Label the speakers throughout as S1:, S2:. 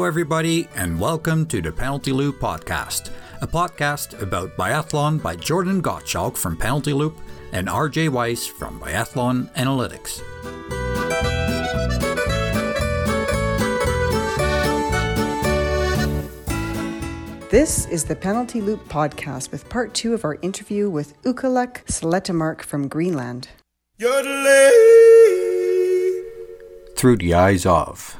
S1: Hello, everybody, and welcome to the Penalty Loop Podcast, a podcast about biathlon by Jordan Gottschalk from Penalty Loop and RJ Weiss from Biathlon Analytics.
S2: This is the Penalty Loop podcast with part two of our interview with Ukaleq Slettemark from Greenland.
S1: Through the eyes of.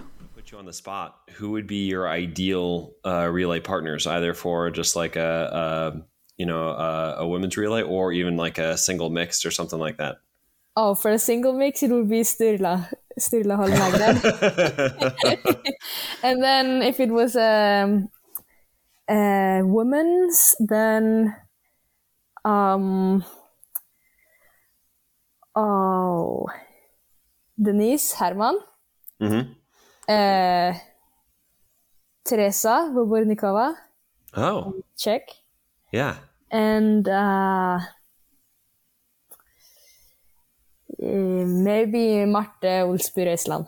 S3: Put you on the spot. Who would be your ideal uh, relay partners, either for just like a, a you know a, a women's relay or even like a single mixed or something like that?
S4: Oh, for a single mix, it would be Sturla, Sturla Holm Lægreid. and then if it was um, a women's, then um, oh, Denise Herrmann,
S3: hmm
S4: uh, Tereza Voborníková,
S3: Oh,
S4: Czech,
S3: yeah.
S4: and uh, eh, maybe Marte Olsbu Røiseland.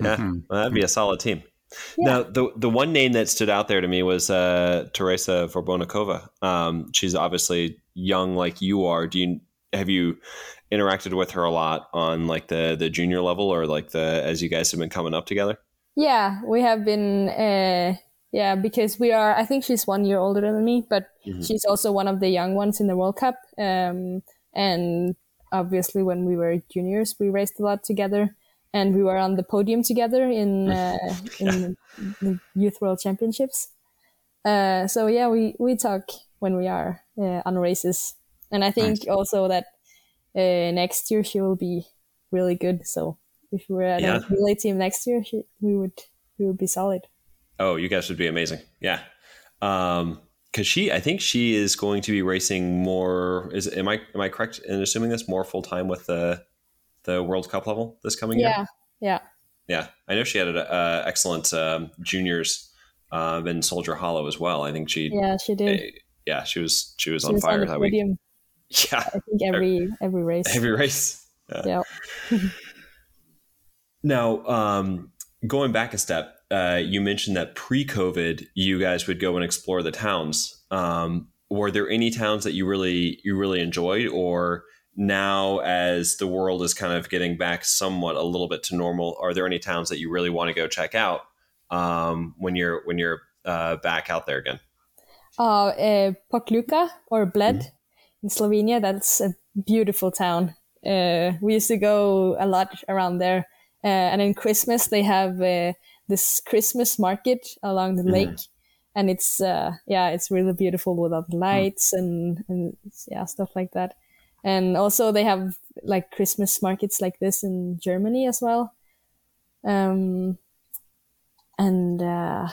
S3: Yeah, well, that'd be a solid team. Now, the the one name that stood out there to me was uh, Teresa Vorbonikova. Um, she's obviously young, like you are. Do you have you interacted with her a lot on like the the junior level, or like the as you guys have been coming up together?
S4: Yeah, we have been. Uh, yeah, because we are. I think she's one year older than me, but she's also one of the young ones in the World Cup. Um, and obviously, when we were juniors, we raced a lot together, and we were on the podium together in uh, in the Youth World Championships. Uh, so yeah, we we talk when we are uh, on races, and I think also that uh, next year she will be really good. So if we were at
S3: Yeah.
S4: a relay team next year, we would we would be solid.
S3: Oh, you guys would be amazing. Yeah. Um, because she, I think she is going to be racing more. Is am I am I correct in assuming this more full time with the the World Cup level this coming year?
S4: Yeah, yeah,
S3: Yeah, I know she had an uh, excellent um, juniors um, in Soldier Hollow as well. I think she,
S4: yeah. She did.
S3: uh, yeah, she was she was
S4: she
S3: on
S4: was
S3: fire
S4: on
S3: that week. Yeah,
S4: I think every every race.
S3: every race. Yeah.
S4: yeah.
S3: Now, um, going back a step, uh, you mentioned that pre-COVID, you guys would go and explore the towns. Um, were there any towns that you really you really enjoyed, or now as the world is kind of getting back somewhat a little bit to normal, are there any towns that you really want to go check out um, when you're when you're uh, back out there again?
S4: Uh, uh, Pokluka or Bled in Slovenia. That's a beautiful town. Uh, we used to go a lot around there. Uh, and in Christmas, they have uh, this Christmas market along the lake. And it's, uh, yeah, it's really beautiful with all the lights and, and, yeah, stuff like that. And also they have like Christmas markets like this in Germany as well. Um, and, uh,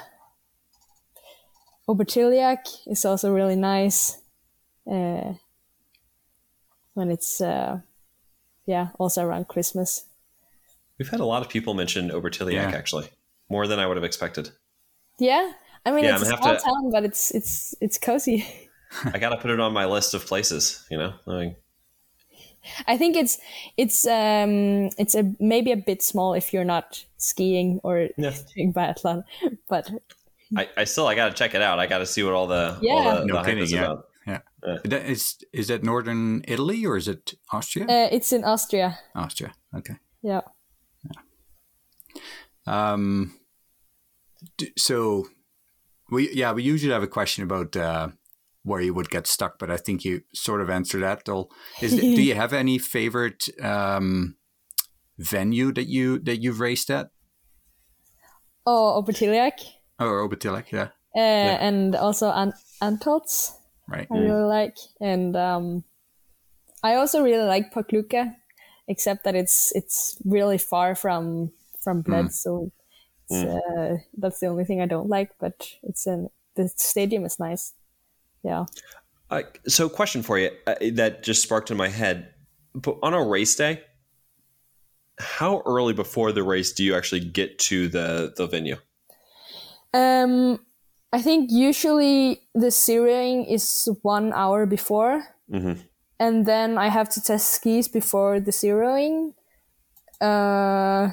S4: Obertilliach is also really nice uh, when it's uh, yeah also around Christmas.
S3: We've had a lot of people mention Obertilliach
S1: Yeah.
S3: actually, more than I would have expected.
S4: Yeah, I mean
S3: Yeah,
S4: it's a small
S3: to-
S4: town, but it's it's it's cozy.
S3: I got to put it on my list of places. You know, I mean,
S4: I think it's it's um it's a maybe a bit small if you're not skiing or
S3: Yeah.
S4: doing biathlon, but
S3: I, I still I got to check it out. I got to see what all the
S4: Yeah.
S3: all the,
S1: No
S3: the hype
S1: kidding,
S3: is
S1: yeah.
S3: about.
S1: Yeah.
S3: Yeah.
S1: That is, is that northern Italy or is it Austria?
S4: uh, it's in Austria.
S1: Austria. Okay.
S4: Yeah.
S1: Um, so we yeah we usually have a question about uh, where you would get stuck, but I think you sort of answered that. Though, is do you have any favorite um, venue that you that you've raced at?
S4: Oh, Obertilliach,
S1: Or Obertilliach, yeah,
S4: uh, and also An- Antholz.
S1: right.
S4: I really like. And um, I also really like Pokluka, except that it's it's really far from from Bled, so it's, uh, that's the only thing I don't like. But it's an the stadium is nice. Yeah.
S3: Uh, so, question for you uh, that just sparked in my head: but on a race day, how early before the race do you actually get to the the venue?
S4: Um, I think usually the zeroing is one hour before,
S3: Mhm.
S4: and then I have to test skis before the zeroing. Uh,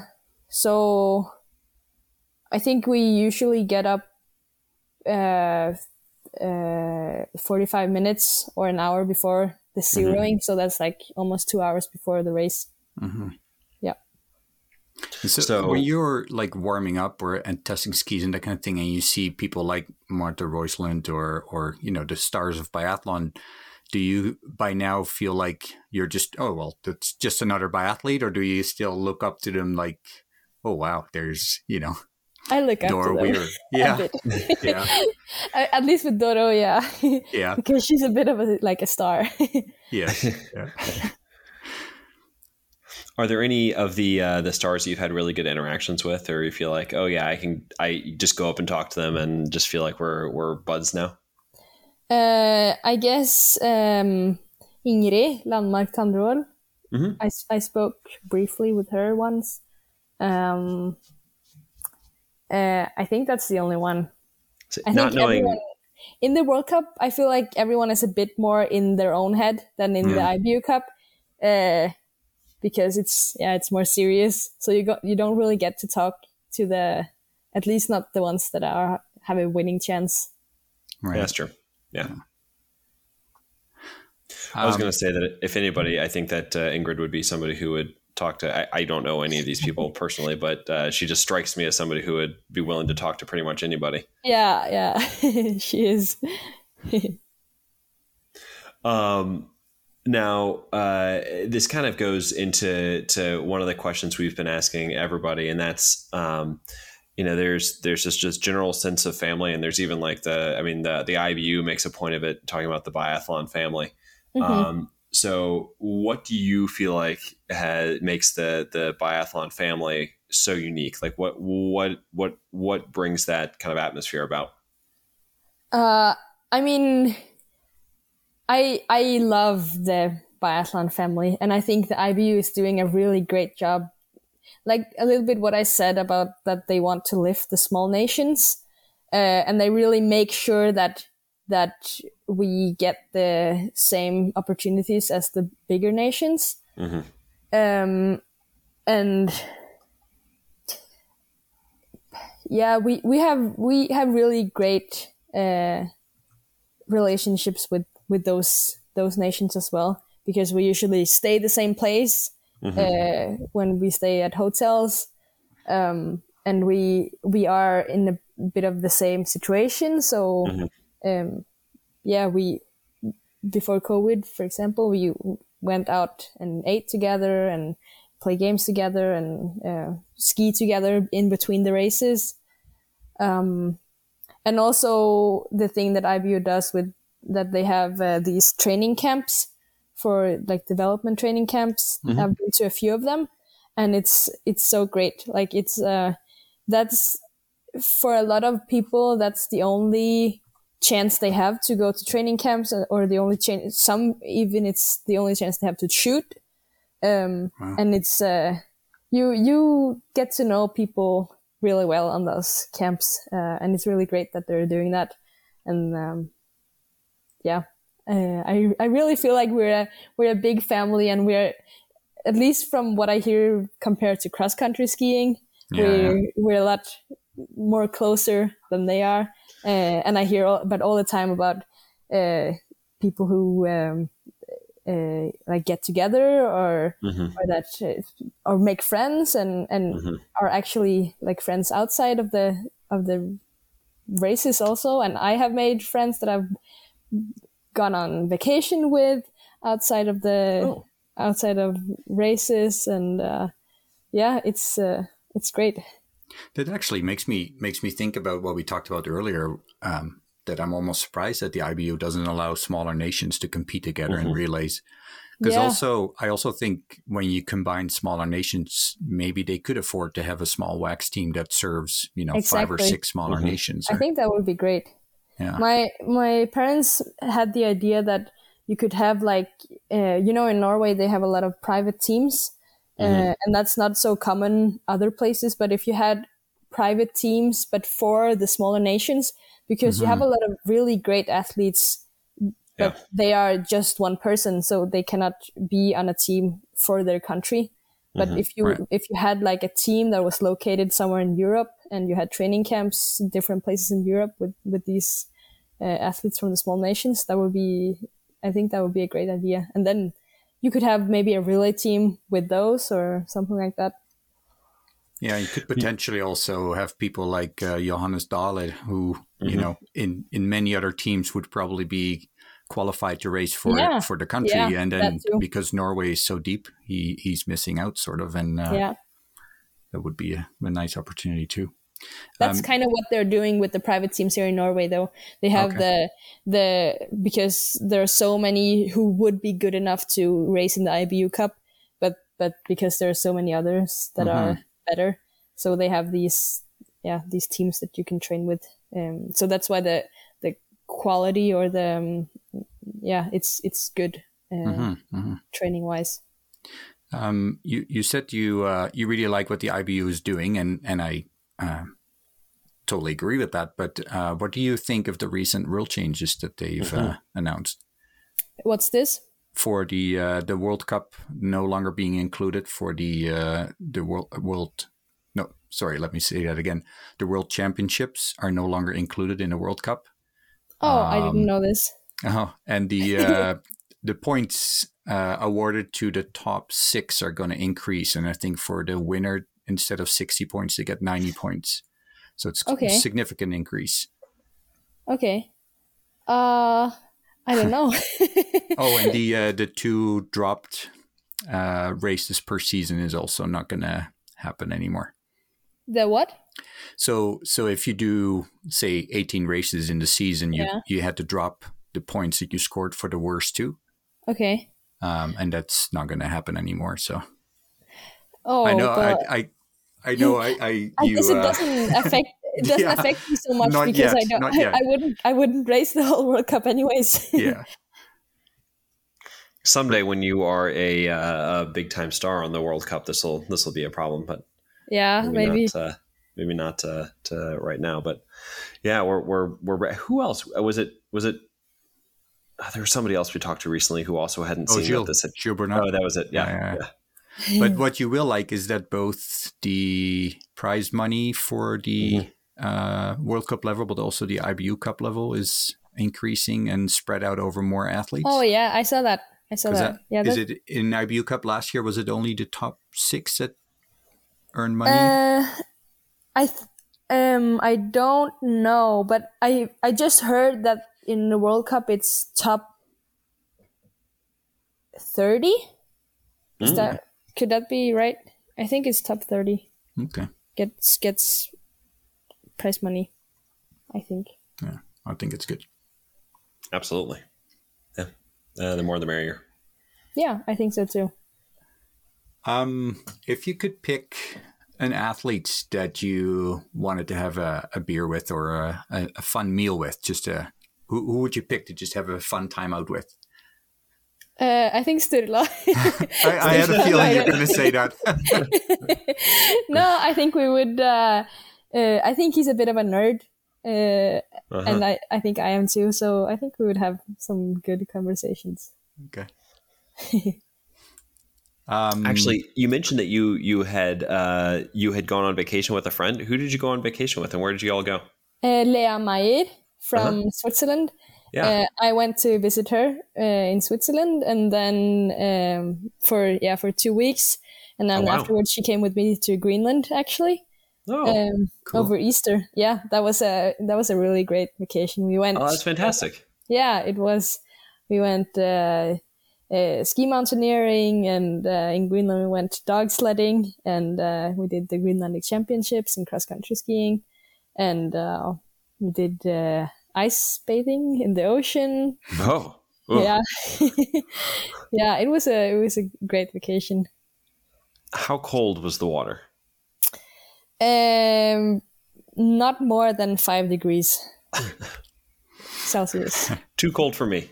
S4: so I think we usually get up uh, uh, 45 minutes or an hour before the zeroing. So that's like almost two hours before the race. Yeah.
S1: So,
S3: So-
S1: when you're like warming up or and testing skis and that kind of thing, and you see people like Marte Røiseland or or you know the stars of biathlon, do you by now feel like you're just oh well that's just another biathlete, or do you still look up to them like oh wow there's you know
S4: I look up
S1: Dorothea
S4: Wierer
S1: yeah yeah
S4: At least with Dodo, yeah.
S1: yeah
S4: because she's a bit of a like a star.
S1: yes yeah.
S3: Are there any of the uh, the stars that you've had really good interactions with, or you feel like, oh yeah, I can, I just go up and talk to them and just feel like we're we're buds now?
S4: Uh, I guess um, Ingrid Landmark Tandrevold.
S3: Mhm.
S4: I, s- I spoke briefly with her once. Um, uh, I think that's the only one.
S3: So
S4: I
S3: not
S4: think
S3: knowing,
S4: everyone, in the World Cup, I feel like everyone is a bit more in their own head than in the IBU Cup, uh, because it's yeah it's more serious. So you got you don't really get to talk to the at least not the ones that are have a winning chance.
S1: right
S3: Yeah, that's true. Yeah. I was
S1: Um,
S3: going to say that if anybody, I think that uh, Ingrid would be somebody who would talk to. I, I don't know any of these people personally, but uh, she just strikes me as somebody who would be willing to talk to pretty much anybody.
S4: Yeah, yeah, she is.
S3: Um, now, uh, this kind of goes into to one of the questions we've been asking everybody, and that's, um, you know, there's there's just just general sense of family, and there's even like the, I mean, the the IBU makes a point of it talking about the biathlon family. Um, so, what do you feel like makes the the biathlon family so unique? Like, what what what what brings that kind of atmosphere about?
S4: Uh, I mean, I I love the biathlon family, and I think the IBU is doing a really great job. Like a little bit what I said about that they want to lift the small nations, uh, and they really make sure that that we get the same opportunities as the bigger nations.
S3: Mhm.
S4: Um, and yeah, we, we have we have really great uh, relationships with with those those nations as well because we usually stay the same place uh, when we stay at hotels um, and we we are in a bit of the same situation so um, yeah we before covid for example we went out and ate together and play games together and uh, ski together in between the races um, and also the thing that IBU does with that they have uh, these training camps for like development training camps. I've been to a few of them, and it's it's so great. Like it's uh, that's for a lot of people that's the only chance they have to go to training camps, uh, or the only chance. Some even it's the only chance they have to shoot. Um, and it's uh, you you get to know people really well on those camps, uh, and it's really great that they're doing that. And um, yeah, uh, I I really feel like we're a we're a big family, and we're at least from what I hear compared to cross country skiing,
S1: Yeah,
S4: we're we're a lot more closer than they are. Uh, and I hear all, but all the time about uh, people who um, uh, like get together or or that uh, or make friends and and are actually like friends outside of the of the races also. And I have made friends that I've gone on vacation with outside of the outside of races and uh, yeah, it's uh, it's great.
S1: That actually makes me makes me think about what we talked about earlier. Um, that I'm almost surprised that the IBU doesn't allow smaller nations to compete together in relays. Because
S4: Yeah.
S1: also, I also think when you combine smaller nations, maybe they could afford to have a small wax team that serves, you know, five or six smaller nations.
S4: I think that would be great.
S1: yeah.
S4: My my parents had the idea that you could have like uh, you know in Norway they have a lot of private teams, uh, and that's not so common other places. But if you had private teams, but for the smaller nations, because you have a lot of really great athletes, but
S3: Yeah.
S4: they are just one person, so they cannot be on a team for their country. But if you
S1: Right.
S4: if you had like a team that was located somewhere in Europe and you had training camps in different places in Europe with with these uh, athletes from the small nations. That would be, I think, that would be a great idea. And then you could have maybe a relay team with those or something like that.
S1: Yeah, you could potentially also have people like uh, Johannes Dale, who mm-hmm. you know in in many other teams would probably be qualified to race for yeah. for the country, yeah, and then because Norway is so deep, he he's missing out sort of, and uh, yeah, that would be a, a nice opportunity too.
S4: That's um, kind of what they're doing with the private teams here in Norway, though. They have okay. the the because there are so many who would be good enough to race in the IBU Cup, but but because there are so many others that mm-hmm. are better. So they have these, yeah, these teams that you can train with. Um, so that's why the the quality or the um, yeah, it's it's good uh, mm-hmm, mm-hmm. training wise.
S1: Um, you you said you uh, you really like what the IBU is doing, and and I uh, totally agree with that. But uh, what do you think of the recent rule changes that they've mm-hmm. Uh, announced?
S4: What's this?
S1: for the uh, the World Cup no longer being included for the uh, the world world no sorry let me say that again the World Championships are no longer included in the World Cup.
S4: Oh, um, I didn't um, know this.
S1: Oh, and the uh, the points uh, awarded to the top six are going to increase, and I think for the winner instead of sixty points they get ninety points, so it's okay. a significant increase.
S4: Okay. Uh I don't know.
S1: oh, and the uh, the two dropped uh, races per season is also not going to happen anymore.
S4: The what?
S1: So so if you do say 18 races in the season, you yeah. you had to drop the points that you scored for the worst two.
S4: Okay.
S1: Um, and that's not going to happen anymore. So.
S4: Oh,
S1: I know. But... I, I I know. I I,
S4: you, I guess it uh, doesn't affect it doesn't yeah, affect me so much because yet, I don't. I, I, wouldn't. I wouldn't race the whole World Cup anyways.
S1: yeah.
S3: Someday, when you are a, uh, a big time star on the World Cup, this will this will be a problem. But
S4: yeah, maybe maybe
S3: not, uh, maybe not uh, to right now. But yeah, we're we're we're. Who else was it? Was it? Oh, there was somebody else we talked to recently who also hadn't oh, seen
S1: Gilles,
S3: this.
S1: Had, Gilles
S3: Bernard. Oh, that was it. yeah. yeah. yeah
S1: but what you will like is that both the prize money for the mm-hmm uh, World Cup level, but also the IBU Cup level is increasing and spread out over more athletes.
S4: Oh yeah, I saw that. I saw that. that. Yeah,
S1: is it in IBU Cup last year? Was it only the top six that earned money?
S4: Uh, I th- um I don't know, but I I just heard that in the World Cup it's top thirty. Is mm. that could that be right? I think it's top thirty.
S1: Okay.
S4: Gets gets prize money. I think.
S1: Yeah, I think it's good.
S3: Absolutely. Yeah, uh, the more the merrier.
S4: Yeah, I think so too.
S1: Um, if you could pick an athlete that you wanted to have a, a beer with or a, a, a, fun meal with, just a who, who would you pick to just have a fun time out with?
S4: Uh, I think Sturla.
S1: I, I, had a feeling you were going to say that.
S4: no, I think we would. Uh, uh, I think he's a bit of a nerd, uh, uh-huh. and I, I think I am too. So I think we would have some good conversations.
S1: Okay.
S3: um, Actually, you mentioned that you you had uh, you had gone on vacation with a friend. Who did you go on vacation with, and where did you all go?
S4: Uh, Lea Meier from uh-huh. Switzerland. Yeah. Uh, I went to visit her uh, in Switzerland, and then um, for yeah for two weeks, and then oh, wow. afterwards she came with me to Greenland actually.
S3: Oh, um,
S4: cool. over Easter. Yeah, that was a that was a really great vacation. We went.
S3: Oh, that's fantastic.
S4: Yeah, it was. We went uh, uh, ski mountaineering, and uh, in Greenland we went dog sledding, and uh, we did the Greenlandic Championships in cross country skiing, and uh, we did uh, ice bathing in the ocean.
S3: Oh.
S4: oh. Yeah, yeah. It was a it was a great vacation.
S3: How cold was the water?
S4: Um, not more than five degrees Celsius.
S3: Too cold for me.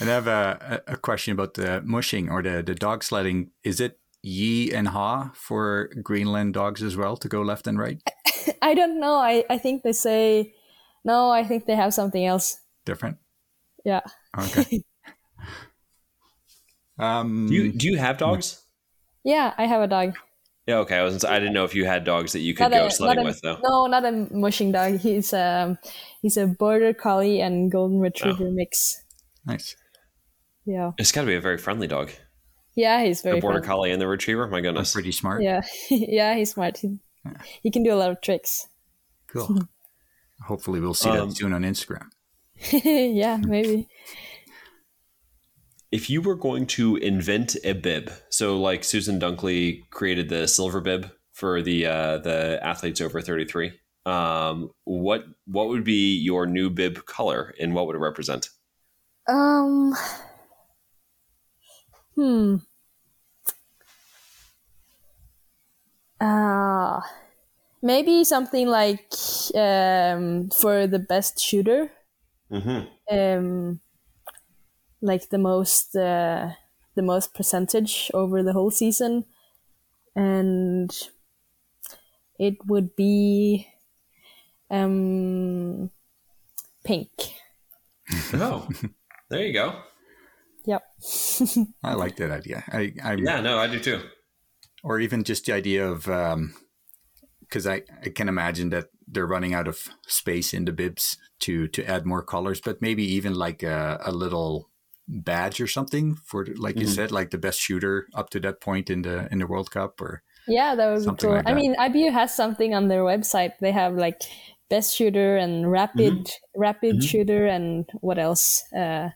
S1: and I have a, a question about the mushing or the, the dog sledding. Is it yi and ha for Greenland dogs as well to go left and right?
S4: I don't know. I, I think they say, no, I think they have something else.
S1: Different?
S4: Yeah.
S1: Okay. um,
S3: do, you, do you have dogs?
S4: Yeah, I have a dog.
S3: Yeah, okay. I was. I didn't know if you had dogs that you could
S4: Not
S3: go
S4: a-
S3: sledding
S4: a-
S3: with, though.
S4: No, not a mushing dog. He's um he's a border collie and golden retriever mix.
S1: Nice.
S4: Yeah,
S3: It's got to be a very friendly dog.
S4: yeah, he's very
S3: The border
S4: fun.
S3: collie and the retriever. My
S1: That's
S3: goodness.
S1: pretty smart.
S4: Yeah, yeah, he's smart. He, he can do a lot of tricks.
S1: Cool. Hopefully, we'll see
S3: Um,
S1: that soon on Instagram.
S4: yeah, maybe.
S3: If you were going to invent a bib, so like Susan Dunklee created the silver bib for the uh, the athletes over thirty three, um, what what would be your new bib color and what would it represent?
S4: Um. Hmm. Uh, maybe something like um for the best shooter.
S3: Mm-hmm.
S4: Um, like the most uh, the most percentage over the whole season, and it would be um pink.
S3: Oh, there you go.
S4: Yep.
S1: I like that idea. I, I
S3: Yeah, no, I do too.
S1: or even just the idea of because I, I can imagine that they're running out of space in the bibs to to add more colors but maybe even like a, a little badge or something for like you
S3: Mhm.
S1: said like the best shooter up to that point in the in the world cup or
S4: Yeah, that would be cool.
S1: like
S4: I mean, IBU has something on their website. They have like best shooter and rapid rapid
S3: Mhm.
S4: shooter and what else? Uh,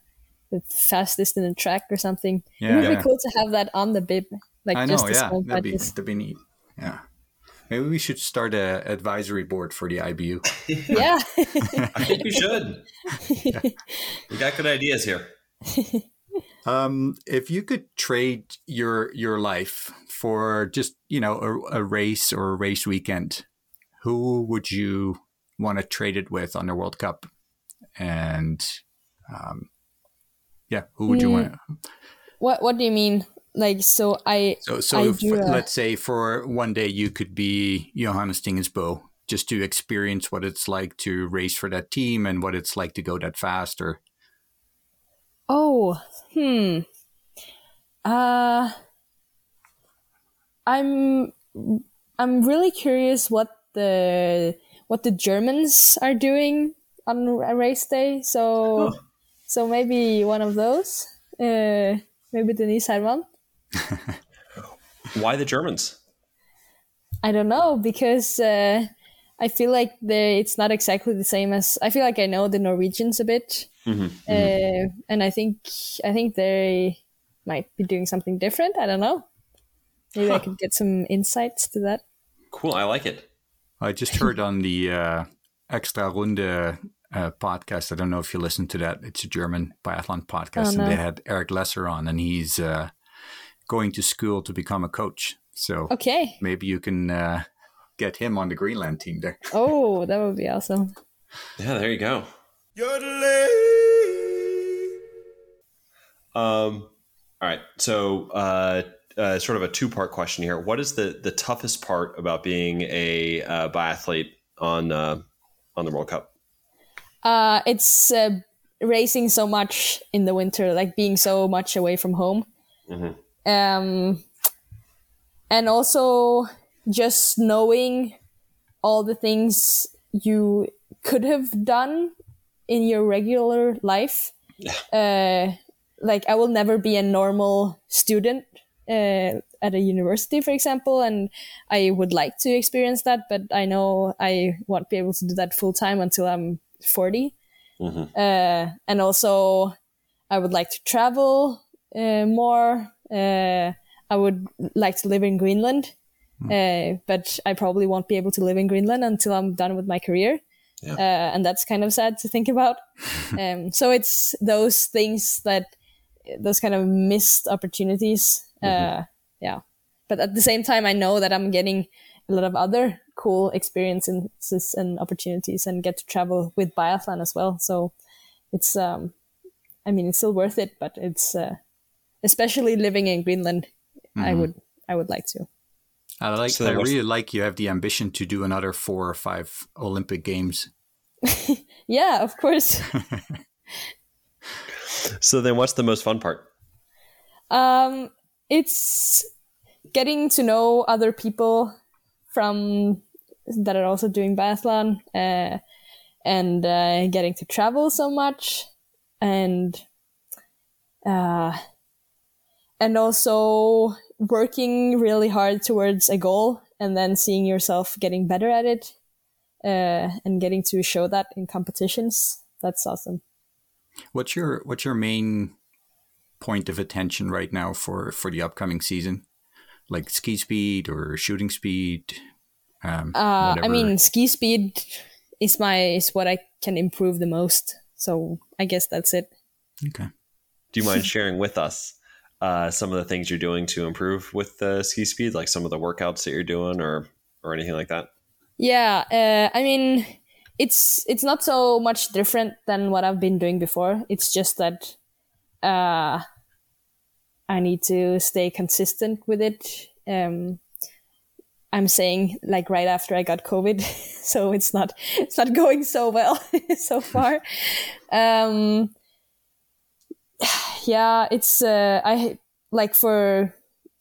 S4: the fastest in the track or something. it
S1: Yeah.
S4: would
S1: Yeah.
S4: be cool to have that on the bib, like
S1: i
S4: just
S1: know
S4: the
S1: yeah that'd be, that'd be neat yeah maybe we should start a advisory board for the ibu
S4: Yeah,
S3: I think we should. You got good ideas here.
S1: Um, if you could trade your your life for just you know a, a race or a race weekend, who would you want to trade it with on the World Cup? And um, yeah, who would you
S4: Hmm.
S1: want?
S4: what what do you mean? Like, so I
S1: So so
S4: I
S1: if,
S4: do, uh,
S1: let's say for one day you could be Johannes Thingnes Bø just to experience what it's like to race for that team and what it's like to go that fast or
S4: Oh, hmm. Uh I'm I'm really curious what the what the Germans are doing on a race day. So so maybe one of those. Uh maybe Denise Herrmann.
S3: Why the Germans?
S4: I don't know because uh I feel like they it's not exactly the same as I feel like I know the Norwegians a bit.
S3: Mm-hmm.
S4: uh, and I think I think they might be doing something different. I don't know. Maybe I could get some insights to that.
S3: Cool. I like it.
S1: I just heard on the uh, Extra Runde uh, podcast. I don't know if you listened to that. It's a German biathlon podcast,
S4: Oh,
S1: and they had Erik Lesser on, and he's uh, going to school to become a coach. So
S4: Okay.
S1: maybe you can uh, get him on the Greenland team there.
S4: Oh, that would be awesome.
S3: Yeah, there you go. Um, all right. So, uh, uh, sort of a two part question here. What is the, the toughest part about being a uh, biathlete on uh, on the World Cup?
S4: Uh, it's uh, racing so much in the winter, like being so much away from home.
S3: Mhm.
S4: Um, and also just knowing all the things you could have done in your regular life. Uh, like I will never be a normal student uh, at a university, for example, and I would like to experience that, but I know I won't be able to do that full time until I'm 40.
S3: Mhm.
S4: Uh, and also, I would like to travel uh, more. Uh, I would like to live in Greenland, uh, but I probably won't be able to live in Greenland until I'm done with my career.
S3: Yeah.
S4: Uh, and that's kind of sad to think about. um, so it's those things that, those kind of missed opportunities. Uh, yeah. But at the same time, I know that I'm getting a lot of other cool experiences and opportunities and get to travel with biathlon as well. So it's, um, I mean, it's still worth it, but it's, uh, especially living in Greenland, I would, I would like to.
S1: I like.
S3: So
S1: I
S3: what's-
S1: really like you have the ambition to do another four or five Olympic games.
S4: Yeah, of course.
S3: So then, what's the most fun part?
S4: Um, it's getting to know other people from that are also doing biathlon uh, and uh, getting to travel so much and uh, and also working really hard towards a goal and then seeing yourself getting better at it uh, and getting to show that in competitions. That's awesome.
S1: What's your what's your main point of attention right now for for the upcoming season? Like ski speed or shooting speed
S4: um, uh, i mean ski speed is my is what i can improve the most. So i guess that's it.
S1: Okay.
S3: Do you mind sharing with us uh, some of the things you're doing to improve with the ski speed, like some of the workouts that you're doing, or or anything like that?
S4: Yeah, uh, I mean, it's it's not so much different than what I've been doing before. It's just that uh, I need to stay consistent with it. Um, I'm saying like right after I got COVID, so it's not it's not going so well so far. Um, yeah, it's uh, I like for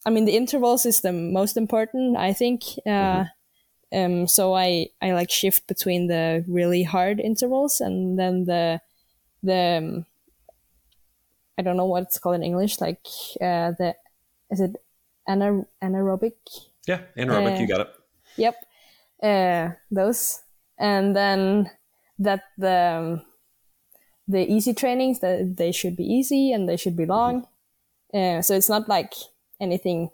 S4: I mean the intervals is the most important I think. Uh, mm-hmm. um, so I I like shift between the really hard intervals and then the the um, I don't know what it's called in English like uh, the is it ana- anaerobic?
S3: Yeah, anaerobic. Uh, you got it.
S4: Yep, uh, those and then that the um, the easy trainings that they should be easy and they should be long. Uh, so it's not like anything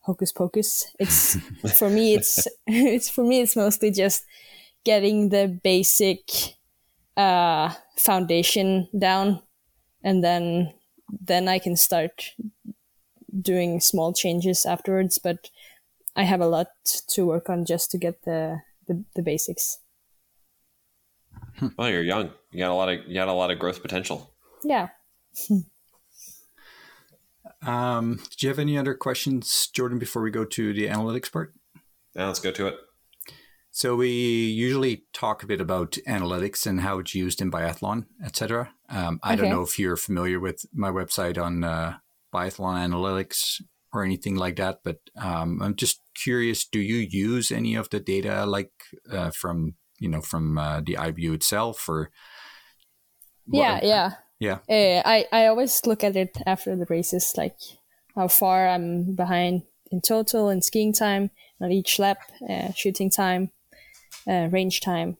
S4: hocus pocus. It's for me. It's it's for me. It's mostly just getting the basic uh, foundation down, and then then I can start doing small changes afterwards. But I have a lot to work on just to get the the, the basics.
S3: Well, you're young. You got a lot of you got a lot of growth potential.
S4: Yeah.
S1: um, do you have any other questions, Jordan, before we go to the analytics part?
S3: Yeah, let's go to it.
S1: So we usually talk a bit about analytics and how it's used in biathlon, etc. Um, I okay. don't know if you're familiar with my website on uh, biathlon analytics or anything like that, but um, I'm just curious: Do you use any of the data like uh, from you know from uh, the IBU itself or
S4: yeah yeah.
S1: Yeah.
S4: Uh, I I always look at it after the races like how far I'm behind in total in skiing time on each lap uh, shooting time uh, range time.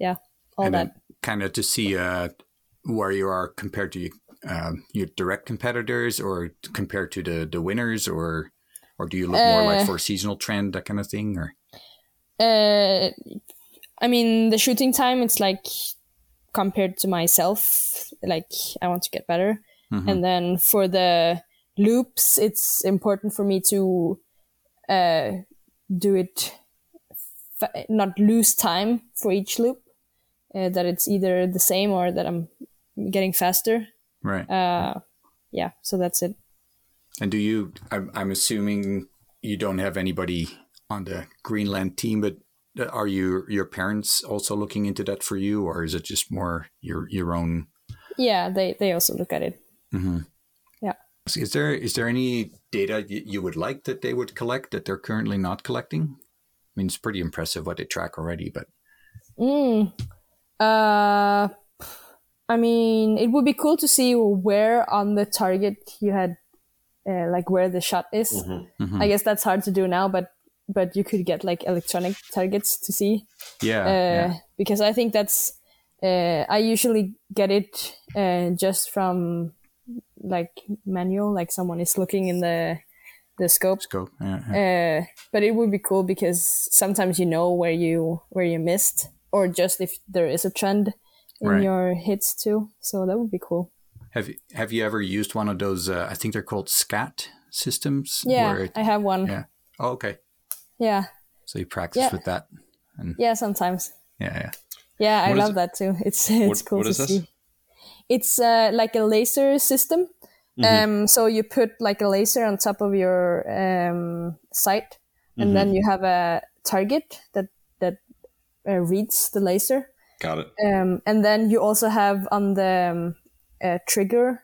S4: Yeah all and that.
S1: kind of to see uh, where you are compared to um, your direct competitors or compared to the the winners or or do you look more like uh, for a seasonal trend that kind of thing or?
S4: Uh I mean, the shooting time, it's like compared to myself, like I want to get better. Mm-hmm. And then for the loops, it's important for me to uh, do it, fa- not lose time for each loop, uh, that it's either the same or that I'm getting faster.
S1: Right.
S4: Uh, yeah, so that's it.
S1: And do you, I'm, I'm assuming you don't have anybody on the Greenland team, but are you your parents also looking into that for you, or is it just more your your own?
S4: Yeah, they they also look at it.
S1: Mm-hmm.
S4: Yeah.
S1: Is there is there any data you would like that they would collect that they're currently not collecting? I mean, it's pretty impressive what they track already, but.
S4: Mm. Uh, I mean, it would be cool to see where on the target you had, uh, like where the shot is. Mm-hmm. Mm-hmm. I guess that's hard to do now, but but you could get like electronic targets to see.
S1: Yeah. Uh,
S4: yeah. Because I think that's uh, I usually get it uh, just from like manual, like someone is looking in the the scope.
S1: Scope. Yeah, yeah.
S4: Uh, but it would be cool because sometimes you know where you where you missed, or just if there is a trend in right. your hits too. So that would be cool.
S1: Have you, have you ever used one of those? Uh, I think they're called SCATT systems.
S4: Yeah, it, I have one.
S1: Yeah. Oh, okay.
S4: Yeah.
S1: So you practice yeah. with that.
S4: And yeah, sometimes.
S1: Yeah, yeah.
S4: Yeah, I love that too. It's it's
S3: what,
S4: cool
S3: what
S4: to
S3: see.
S4: This? It's uh, like a laser system. Mm-hmm. Um, so you put like a laser on top of your um, sight, and mm-hmm. then you have a target that that uh, reads the laser.
S3: Got it.
S4: Um, and then you also have on the um, uh, trigger,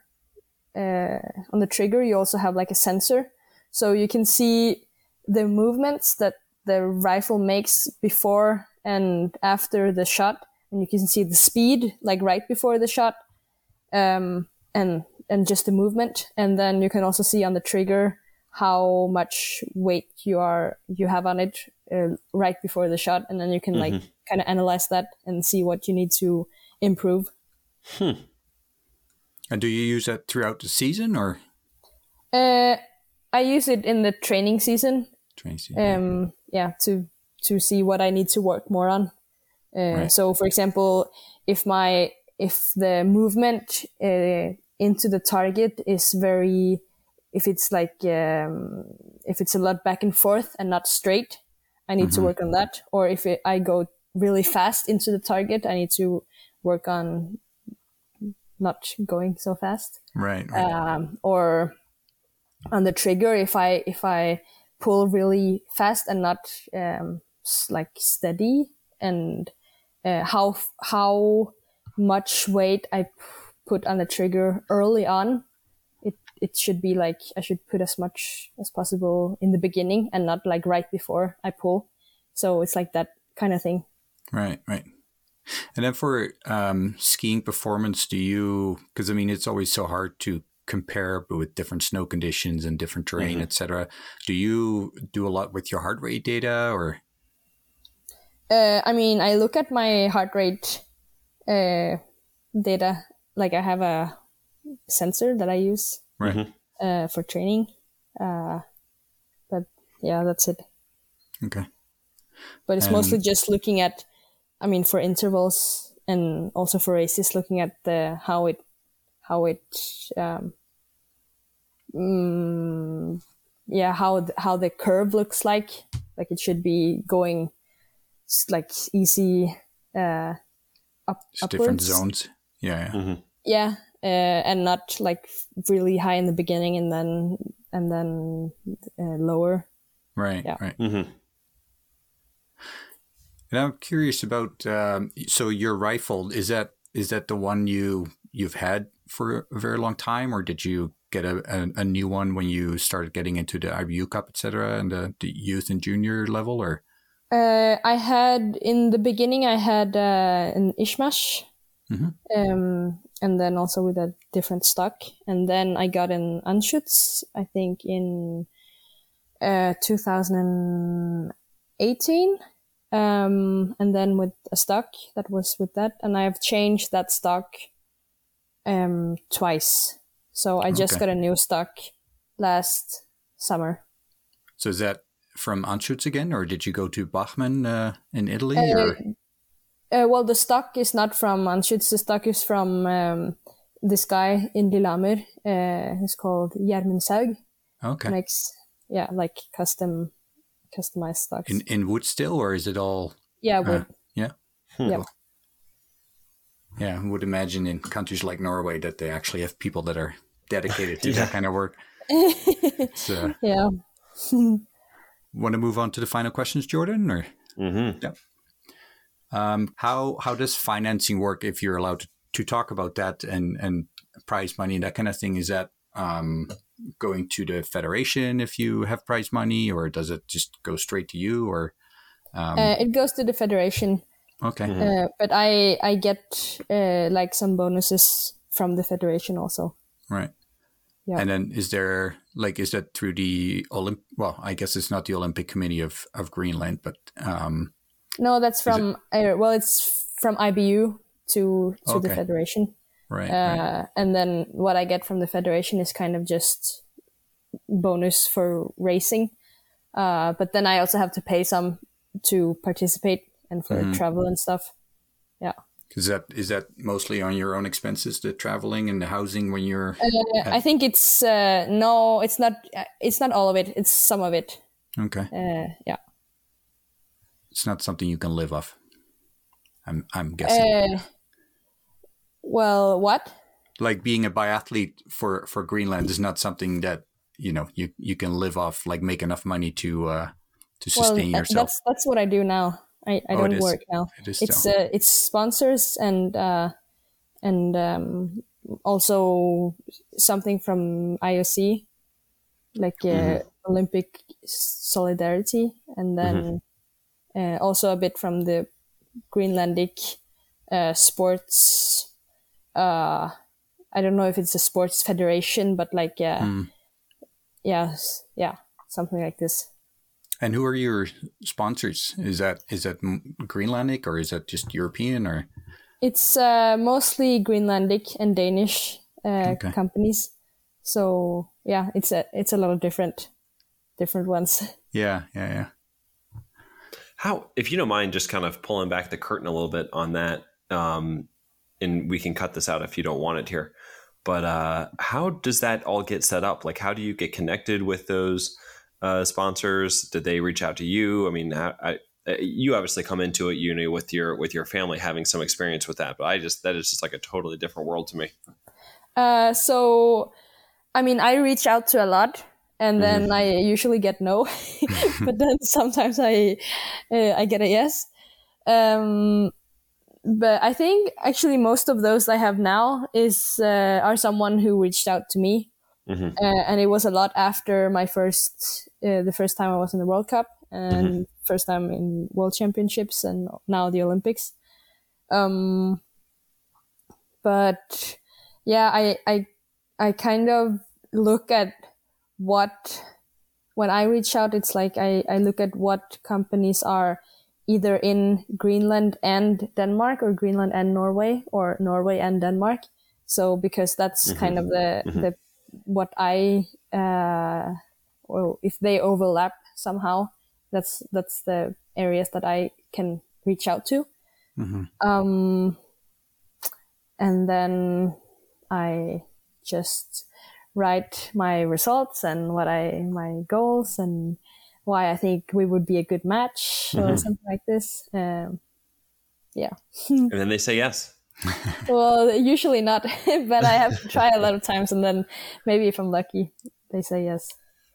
S4: uh, on the trigger, you also have like a sensor So you can see the movements that the rifle makes before and after the shot, and you can see the speed like right before the shot, um, and and just the movement, and then you can also see on the trigger how much weight you are you have on it uh, right before the shot, and then you can like kind of analyze that and see what you need to improve.
S1: And do you use that throughout the season or
S4: Uh, I use it in the training season.
S1: Training season?
S4: Um, yeah, to to see what I need to work more on. Uh,
S1: Right.
S4: So, for example, if my if the movement uh, into the target is very, if it's like um, if it's a lot back and forth and not straight, I need to work on that. Or if it, I go really fast into the target, I need to work on not going so fast
S1: right. right.
S4: um, or on the trigger if i if i pull really fast and not um, like steady and uh, how how much weight i p- put on the trigger early on it it should be like i should put as much as possible in the beginning and not like right before i pull so it's like that kind of thing
S1: Right, right. And then for um, skiing performance, do you? Because I mean, it's always so hard to compare with different snow conditions and different terrain, etc. Do you do a lot with your heart rate data, or
S4: Uh, I mean, I look at my heart rate uh, data. Like I have a sensor that I use
S1: right?
S4: uh, for training. Uh, but yeah, that's it.
S1: Okay,
S4: But it's
S1: Um,
S4: mostly just looking at, I mean, for intervals and also for races, looking at the how it how it um, mm, yeah how th- how the curve looks like. Like it should be going like easy uh, up
S1: just different zones. Yeah, yeah.
S4: yeah uh, and not like really high in the beginning and then and then uh, lower
S1: right,
S4: Yeah.
S1: right.
S3: Mhm.
S1: And I'm curious about. Um, so your rifle is that is that the one you you've had for a very long time, or did you get a, a, a new one when you started getting into the IBU Cup, etc., and the, the youth and junior level, or
S4: uh, i had in the beginning i had uh, an Izhmash
S1: Mhm.
S4: um, and then also with a different stock and then i got an anschutz i think in uh, 2018 um, and then with a stock that was with that and i've changed that stock um, twice so i just
S1: Okay.
S4: got a new stock last summer
S1: So is that from Anschutz again, or did you go to Bachmann uh, in Italy?
S4: Uh,
S1: or
S4: Uh, well, the stock is not from Anschutz. The stock is from um, this guy in Lillehammer. Uh, he's called Gjermund Saug.
S1: okay,
S4: Makes yeah, like custom, customized stocks.
S1: in in wood still, or is it all?
S4: yeah,
S1: Uh,
S4: wood.
S1: yeah,
S4: yeah.
S1: yeah. I would imagine in countries like Norway that they actually have people that are dedicated to
S3: Yeah.
S1: that kind of work. It's, uh,
S4: yeah.
S1: Want to move on to the final questions, Jordan, or?
S3: Mhm.
S1: Um, how how does financing work if you're allowed to, to talk about that and and prize money and that kind of thing? Is that um, going to the federation if you have prize money, or does it just go straight to you? Or um,
S4: Uh, it goes to the federation,
S1: okay,
S4: uh, but I I get uh, like some bonuses from the federation also.
S1: right.
S4: Yeah.
S1: And then is there like is that through the Olymp? Well, I guess it's not the Olympic Committee of of Greenland, but um,
S4: No, that's from uh, well, it's from IBU to to the federation.
S1: right, right.
S4: uh, and then what I get from the federation is kind of just bonus for racing. Uh, but then I also have to pay some to participate and for
S1: Mm-hmm.
S4: travel and stuff. Yeah,
S1: Is that is that mostly on your own expenses, the traveling and the housing when you're?
S4: Uh, I think it's uh, no, it's not. uh, It's not all of it. It's some of it.
S1: Okay,
S4: Uh, yeah.
S1: it's not something you can live off. I'm I'm guessing.
S4: Uh, well, what?
S1: like being a biathlete for for Greenland is not something that you know you you can live off. Like make enough money to uh to sustain
S4: uh,
S1: yourself.
S4: that's that's what I do now. I, I
S1: Oh,
S4: don't work now.
S1: It is
S4: it's uh, it's sponsors and uh, and um, also something from IOC, like uh,
S1: Mm-hmm.
S4: Olympic solidarity, and then uh, also a bit from the Greenlandic uh, sports. Uh, I don't know if it's a sports federation, but like yeah,
S1: Mm.
S4: yeah, yeah, something like this.
S1: And who are your sponsors? Is that is that Greenlandic or is that just European or?
S4: It's uh, mostly Greenlandic and Danish uh,
S1: Okay.
S4: companies. So yeah, it's a it's a lot of different different ones.
S1: Yeah, yeah, yeah.
S3: How, if you don't mind, just kind of pulling back the curtain a little bit on that, um, and we can cut this out if you don't want it here. But uh, how does that all get set up? Like, how do you get connected with those uh, sponsors? Did they reach out to you? I mean, how, I, uh, you obviously come into it, you know, with your with your family having some experience with that. But I just that is just like a totally different world to me.
S4: Uh, so, I mean, I reach out to a lot, and then I usually get no, but then sometimes I uh, I get a yes. Um, but I think actually most of those I have now is uh, are someone who reached out to me,
S3: Mhm.
S4: uh, and it was a lot after my first uh, the first time I was in the World Cup and first time in World Championships and now the Olympics. Um, but yeah, I I I kind of look at what when I reach out, it's like I, I look at what companies are either in Greenland and Denmark or Greenland and Norway or Norway and Denmark. So because that's kind of the the what I uh or if they overlap somehow, that's that's the areas that I can reach out to. Um and then I just write my results and what I my goals and why I think we would be a good match or something like this. Um, yeah.
S3: And then they say yes.
S4: Well, usually not, but I have to try a lot of times, and then maybe if I'm lucky, they say yes.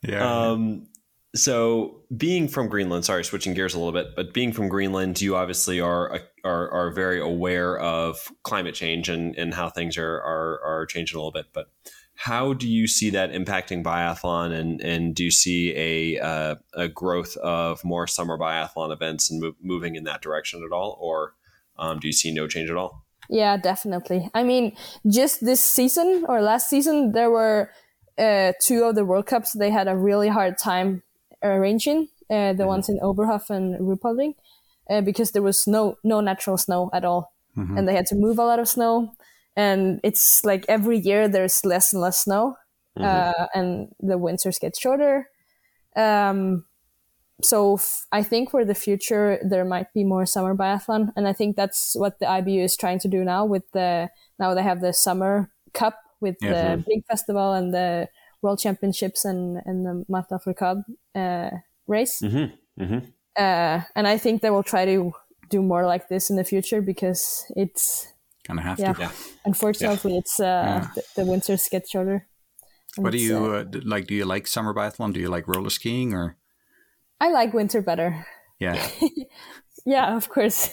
S1: Yeah.
S3: Um, so being from Greenland, sorry, switching gears a little bit, but being from Greenland, you obviously are are, are very aware of climate change and, and how things are, are are changing a little bit. But how do you see that impacting biathlon, and and do you see a uh, a growth of more summer biathlon events and move, moving in that direction at all, or um, do you see no change at all?
S4: Yeah, definitely. I mean, just this season or last season, there were uh, two of the World Cups. They had a really hard time arranging uh, the ones in Oberhof and Ruhpolding uh, because there was no no natural snow at all, and they had to move a lot of snow. And it's like every year there's less and less snow, uh, and the winters get shorter. Um, so f- I think for the future there might be more summer biathlon, and I think that's what the IBU is trying to do now. With the now they have the summer cup with
S1: Yeah.
S4: the big festival and the world championships and and the Marta Afrika uh, race.
S3: Mm-hmm. Mm-hmm.
S4: Uh, and I think they will try to do more like this in the future because it's
S1: kind of have
S4: yeah.
S1: to.
S3: Yeah.
S4: Unfortunately, it's uh, the, the winters get shorter.
S1: What do you
S4: uh,
S1: uh, like? Do you like summer biathlon? Do you like roller skiing or?
S4: I like winter better.
S1: Yeah.
S4: Yeah, of course.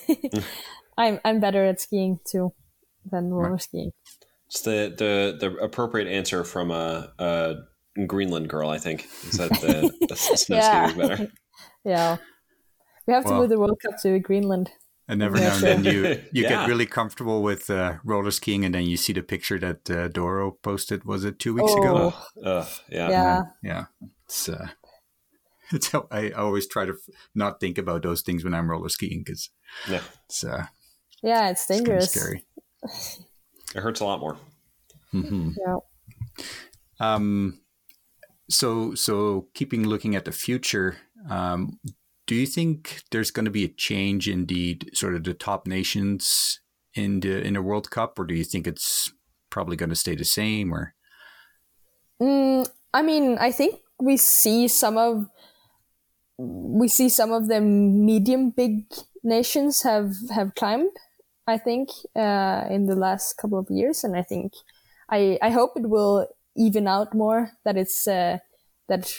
S4: I'm I'm better at skiing too than roller skiing.
S3: It's the the the appropriate answer from a, a Greenland girl, I think. Is that the, the snow
S4: Yeah.
S3: skiing is better?
S4: Yeah. We have to
S1: Well-
S4: move the World Cup to Greenland.
S1: And every
S4: Yeah,
S1: now and then you you
S3: Yeah.
S1: get really comfortable with uh, roller skiing, and then you see the picture that uh, Doro posted. Was it two weeks ago?
S4: Oh,
S3: Ugh, yeah.
S4: yeah.
S1: Yeah, it's it's how I always try to not think about those things when I'm roller skiing because
S3: Yeah.
S1: it's uh,
S4: Yeah, it's
S1: it's kind of
S4: dangerous.
S1: scary.
S3: It hurts a lot more.
S1: hmm
S4: Yeah.
S1: Um, so so keeping looking at the future, um, do you think there's going to be a change in the sort of the top nations in the in the World Cup, or do you think it's probably going to stay the same? Or
S4: Mm, I mean, I think we see some of we see some of the medium big nations have have climbed. I think uh, in the last couple of years, and I think I I hope it will even out more. That it's uh, that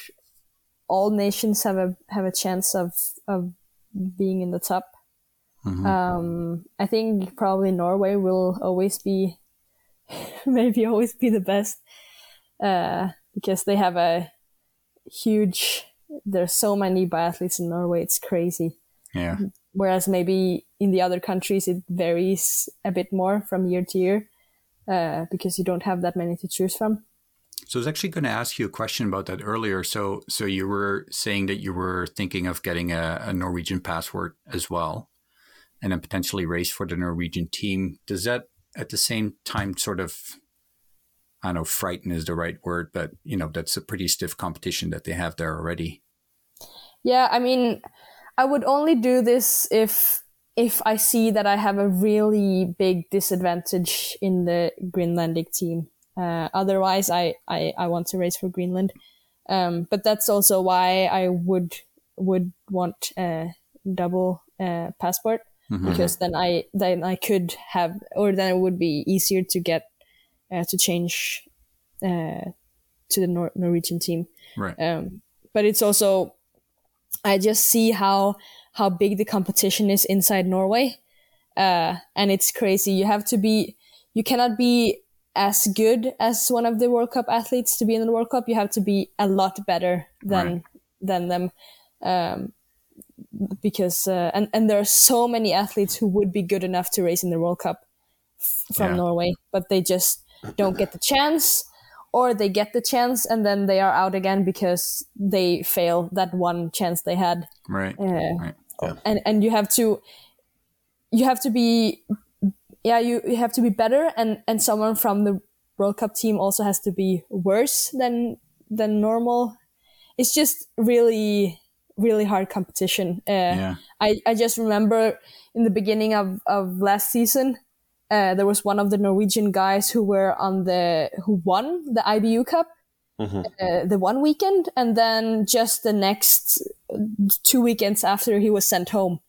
S4: all nations have a have a chance of of being in the top.
S1: Mhm.
S4: Um, I think probably Norway will always be maybe always be the best uh, because they have a huge. There's so many biathletes in Norway. It's crazy.
S1: Yeah.
S4: Whereas maybe in the other countries it varies a bit more from year to year uh, because you don't have that many to choose from.
S1: So I was actually going to ask you a question about that earlier. So, so you were saying that you were thinking of getting a, a Norwegian passport as well, and then potentially race for the Norwegian team. Does that at the same time sort of, I don't know, frighten is the right word, but you know, that's a pretty stiff competition that they have there already.
S4: Yeah, I mean, I would only do this if if I see that I have a really big disadvantage in the Greenlandic team. Uh, otherwise, I, I, I want to race for Greenland. Um, but that's also why I would would want a double uh, passport mm-hmm. because then I then I could have or then it would be easier to get to change uh, to the Nor- Norwegian team.
S1: Right.
S4: Um, but it's also I just see how how big the competition is inside Norway, uh, and it's crazy. You have to be you cannot be as good as one of the World Cup athletes to be in the World Cup. You have to be a lot better than right. than them, um, because uh, and and there are so many athletes who would be good enough to race in the World Cup f- from yeah. Norway, but they just don't get the chance, or they get the chance and then they are out again because they fail that one chance they had.
S1: Right. Uh, right.
S4: Yeah. And and you have to you have to be yeah, you, you have to be better and, and someone from the World Cup team also has to be worse than than normal. It's just really really hard competition. Uh,
S1: yeah.
S4: I, I just remember in the beginning of, of last season, uh, there was one of the Norwegian guys who were on the who won the IBU Cup mm-hmm. uh, the one weekend, and then just the next two weekends after he was sent home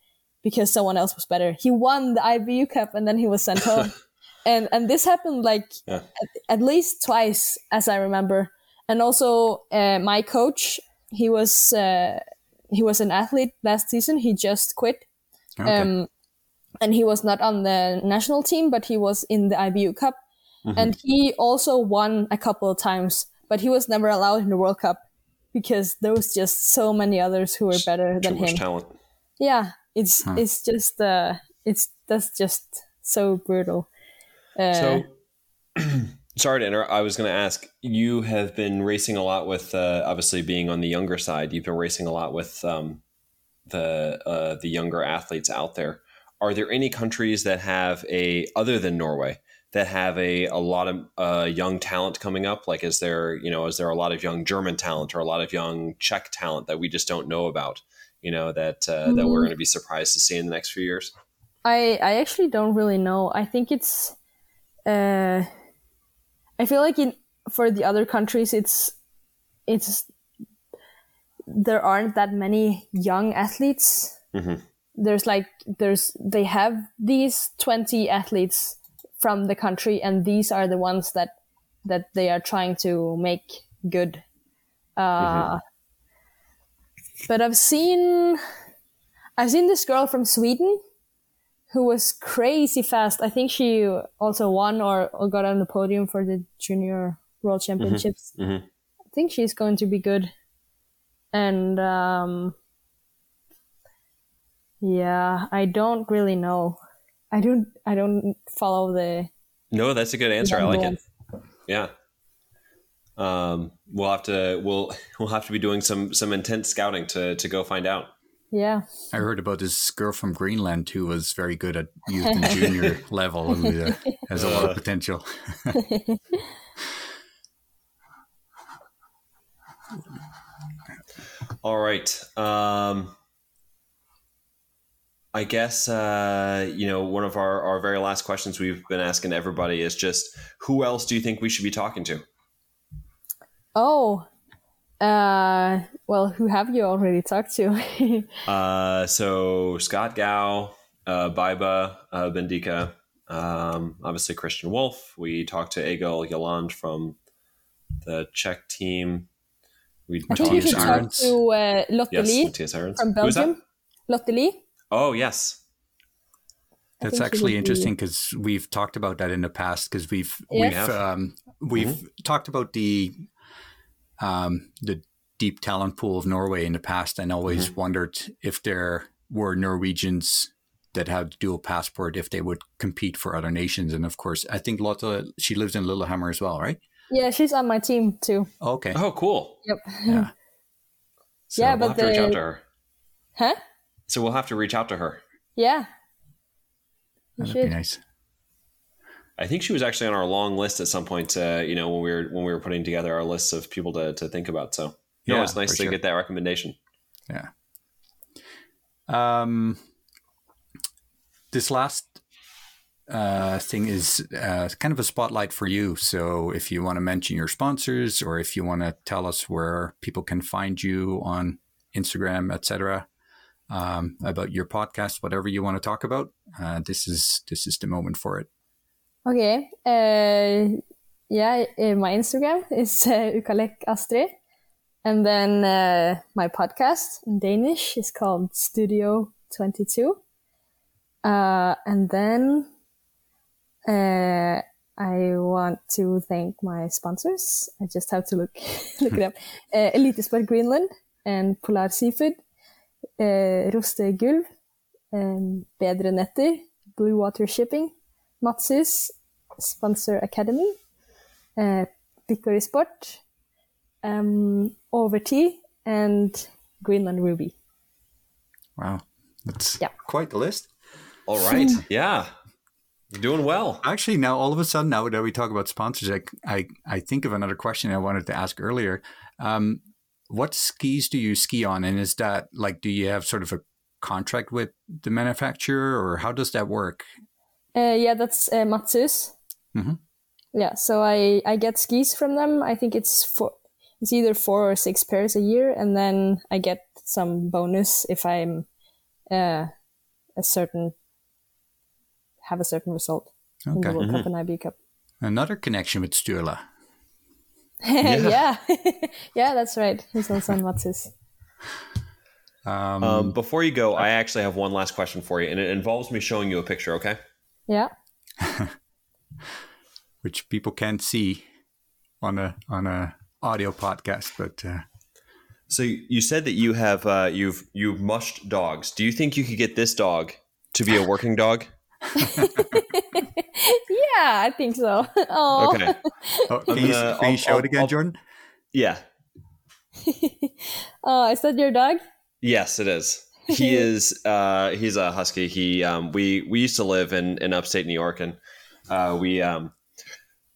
S4: because someone else was better. He won the IBU Cup and then he was sent home. and and this happened like yeah. at, at, least twice as I remember. And also uh, my coach, he was uh, he was an athlete last season. He just quit. Okay. Um, and he was not on the national team, but he was in the IBU Cup. Mm-hmm. And he also won a couple of times, but he was never allowed in the World Cup because there was just so many others who were better than him.
S3: Talent.
S4: Yeah, it's huh. it's just uh it's that's just so brutal. Uh,
S3: so sorry to interrupt. I was going to ask. You have been racing a lot with, uh, obviously being on the younger side. You've been racing a lot with um, the uh, the younger athletes out there. Are there any countries that have a other than Norway that have a a lot of uh, young talent coming up? Like, is there you know is there a lot of young German talent or a lot of young Czech talent that we just don't know about? you know that uh, mm-hmm. that we're mm-hmm. going to be surprised to see in the next few years?
S4: I I actually don't really know. I think it's uh, I feel like in for the other countries it's it's there aren't that many young athletes. Mm-hmm. There's like there's they have these 20 athletes from the country and these are the ones that that they are trying to make good. Uh, mm-hmm but I've seen I've seen this girl from Sweden who was crazy fast. I think she also won or, or got on the podium for the junior world mm-hmm. championships. Mm-hmm. Mm-hmm. I think she's going to be good. And um, yeah, I don't really know. I don't I don't follow the
S3: No, that's a good answer. I like it. Yeah. Um, we'll have to we'll we'll have to be doing some some intense scouting to to go find out.
S4: Yeah,
S1: I heard about this girl from Greenland who was very good at youth and junior level and uh, has a lot of potential.
S3: All right. Um, I guess uh, you know one of our, our very last questions we've been asking everybody is just who else do you think we should be talking to?
S4: Oh, uh, well, who have you already talked
S3: to? uh, so Scott Gow, uh, Baiba, uh, Bendika, um, obviously Christian Wolf. We talked to Egil Gjelland from the Czech team.
S4: We I think you should talk to uh, Lotte yes, Lie from Belgium. Lotte Lie.
S3: Oh yes.
S1: That's actually interesting because we've talked about that in the past because we've yes. we've um, we've mm-hmm. talked about the um, the deep talent pool of Norway in the past, and always mm-hmm. wondered if there were Norwegians that had dual passport if they would compete for other nations. And of course, I think Lotte she lives in Lillehammer as well, right?
S4: Yeah, she's on my team too.
S1: Okay.
S3: Oh, cool.
S4: Yep.
S1: Yeah.
S3: So
S4: yeah,
S3: we'll
S4: but
S3: have to reach out to her.
S4: Huh?
S3: So we'll have to reach out to her.
S4: Yeah. You
S1: That'd
S4: should.
S1: be nice.
S3: I think she was actually on our long list at some point. Uh, you know, when we were when we were putting together our lists of people to, to think about. So no,
S1: Yeah,
S3: it's nice to
S1: sure.
S3: get that recommendation.
S1: Yeah. Um, this last uh, thing is uh, kind of a spotlight for you. So if you want to mention your sponsors or if you want to tell us where people can find you on Instagram, etc., um, about your podcast, whatever you want to talk about, uh, this is this is the moment for it.
S4: Okay. Uh, yeah, uh, my Instagram is uh, Ukaleq Astrid. And then uh, my podcast in Danish is called Studio 22. Uh, and then uh, I want to thank my sponsors. I just have to look look it up. Uh, Elitesport Greenland and Polar Seafood, uh, Roste Gulv, um, Bedre Netter, Blue Water Shipping, Madshus, Sponsor Academy, uh, Bickery Sport, um, Overtea, and Greenland Ruby.
S1: Wow, that's
S4: Yeah.
S1: quite the list.
S3: All right. yeah. You're doing well.
S1: Actually, now all of a sudden, now that we talk about sponsors, I, I, I think of another question I wanted to ask earlier. Um, what skis do you ski on? And is that like, do you have sort of a contract with the manufacturer or how does that work?
S4: Uh, yeah, that's uh, Madshus.
S1: Mhm.
S4: Yeah, so I, I get skis from them. I think it's four, it's either four or six pairs a year, and then I get some bonus if I'm uh, a certain have a certain result in the World Cup and IB Cup.
S1: Another connection with Sturla.
S4: Yeah, yeah, that's right. He's also on Madshus.
S1: Um,
S3: Um, before you go, I actually have one last question for you, and it involves me showing you a picture. Okay.
S4: Yeah.
S1: which people can't see on a on a audio podcast, but uh,
S3: So you said that you have uh, you've you've mushed dogs. Do you think you could get this dog to be a working dog?
S4: Yeah, I think so. Oh,
S3: Okay.
S1: oh, can, you,
S3: gonna-
S1: can you
S3: I'll-
S1: show it again,
S3: I'll-
S1: Jordan?
S3: Yeah.
S4: oh, is that your dog?
S3: Yes, it is. He is. Uh, he's a husky. He. Um, we we used to live in in upstate New York, and uh, we. Um,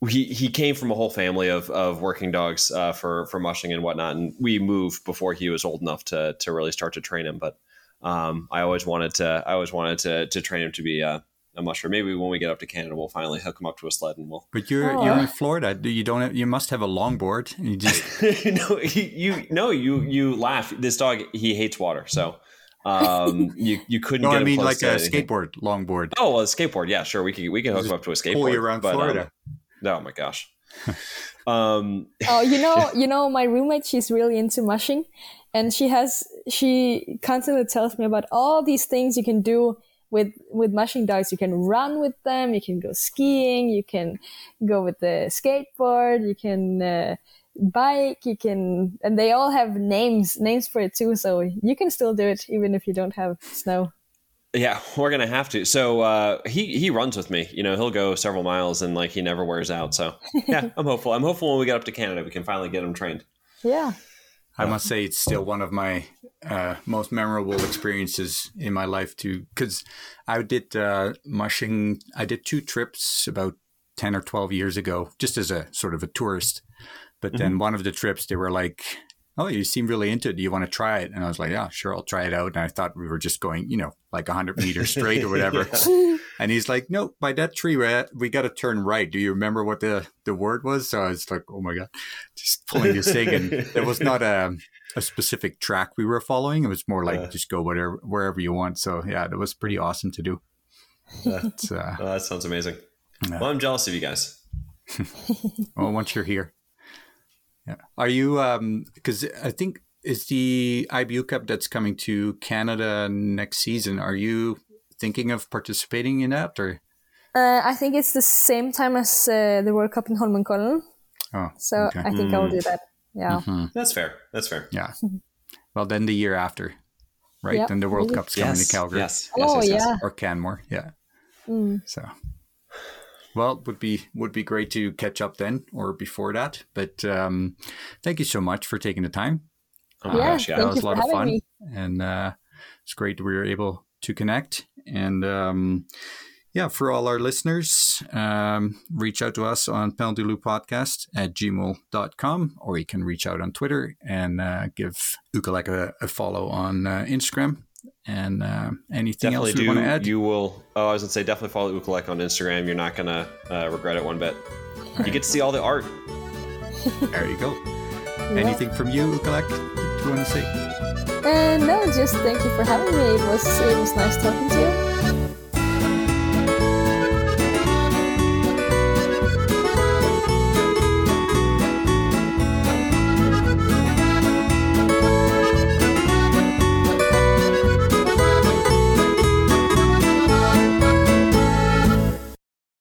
S3: he he came from a whole family of of working dogs uh, for for mushing and whatnot, and we moved before he was old enough to to really start to train him. But um, I always wanted to. I always wanted to to train him to be a, a musher. Maybe when we get up to Canada, we'll finally hook him up to a sled, and we'll.
S1: But you're
S4: Oh.
S1: you're in Florida. You don't. Have, you must have a longboard. And you just
S3: no, you, you no, you you laugh. This dog he hates water, so um, you you couldn't.
S1: no,
S3: get
S1: I mean like a
S3: anything.
S1: skateboard, longboard.
S3: Oh, well, a skateboard. Yeah, sure. We can we can hook him up to a skateboard.
S1: Pull you around
S3: but, um,
S1: Florida.
S3: oh my gosh. um,
S4: Oh, you know, you know, my roommate, she's really into mushing, and she has she constantly tells me about all these things you can do with with mushing dogs. You can run with them, you can go skiing, you can go with the skateboard, you can uh, bike, you can, and they all have names names for it too. So you can still do it even if you don't have snow.
S3: yeah, we're gonna have to. So uh, he he runs with me. You know, he'll go several miles and like he never wears out. So yeah, I'm hopeful. I'm hopeful when we get up to Canada, we can finally get him trained.
S4: Yeah.
S1: I must say it's still one of my uh, most memorable experiences in my life too, because I did uh, mushing. I did two trips about ten or twelve years ago, just as a sort of a tourist. But then one of the trips, they were like, "Oh, you seem really into it. Do you want to try it?" And I was like, "Yeah, sure, I'll try it out." And I thought we were just going, you know, like hundred meters straight or whatever. And he's like, "No, by that tree, we, we got to turn right. Do you remember what the the word was?" So I was like, "Oh my god!" Just pulling this thing, and there was not a a specific track we were following. It was more like
S3: Yeah.
S1: just go whatever wherever you want. So yeah, that was pretty awesome to do. It's, uh,
S3: Oh, that sounds amazing.
S1: Yeah.
S3: Well, I'm jealous of you guys.
S1: well, once you're here, yeah. Are you? Um, because I think is the IBU Cup that's coming to Canada next season. Are you thinking of participating in that or?
S4: Uh, I think it's the same time as uh, the World Cup in Holmenkollen.
S1: Oh,
S4: So
S1: okay.
S4: I think I will do that. Yeah.
S1: Mhm.
S3: That's fair. That's fair.
S1: Yeah. Well, then the year after, right?
S4: Yep,
S1: Then the World
S4: maybe.
S1: Cup's coming
S3: Yes,
S1: to Calgary
S3: yes, yes,
S4: Oh
S3: yes, yes.
S4: yeah.
S1: or Canmore. Yeah.
S4: Mm.
S1: So, well, would be would be great to catch up then or before that. But um, thank you so much for taking the time.
S3: Oh my
S4: Yeah,
S3: gosh, yeah.
S1: that was a lot of fun,
S4: me.
S1: and uh, it's great we were able to connect. And um, yeah, for all our listeners, um, reach out to us on Penalty Loop Podcast at gmail.com, or you can reach out on Twitter and uh, give Ukaleq a, a follow on uh, Instagram. And uh, anything
S3: Definitely
S1: else you want to add?
S3: You will. Oh, I was gonna say definitely follow Ukaleq on Instagram. You're not gonna uh, regret it one bit. You get to see all the art.
S1: there you go. Anything from you, Ukaleq, do you want to say?
S4: And no, just thank you for having me. It was it was nice talking to you.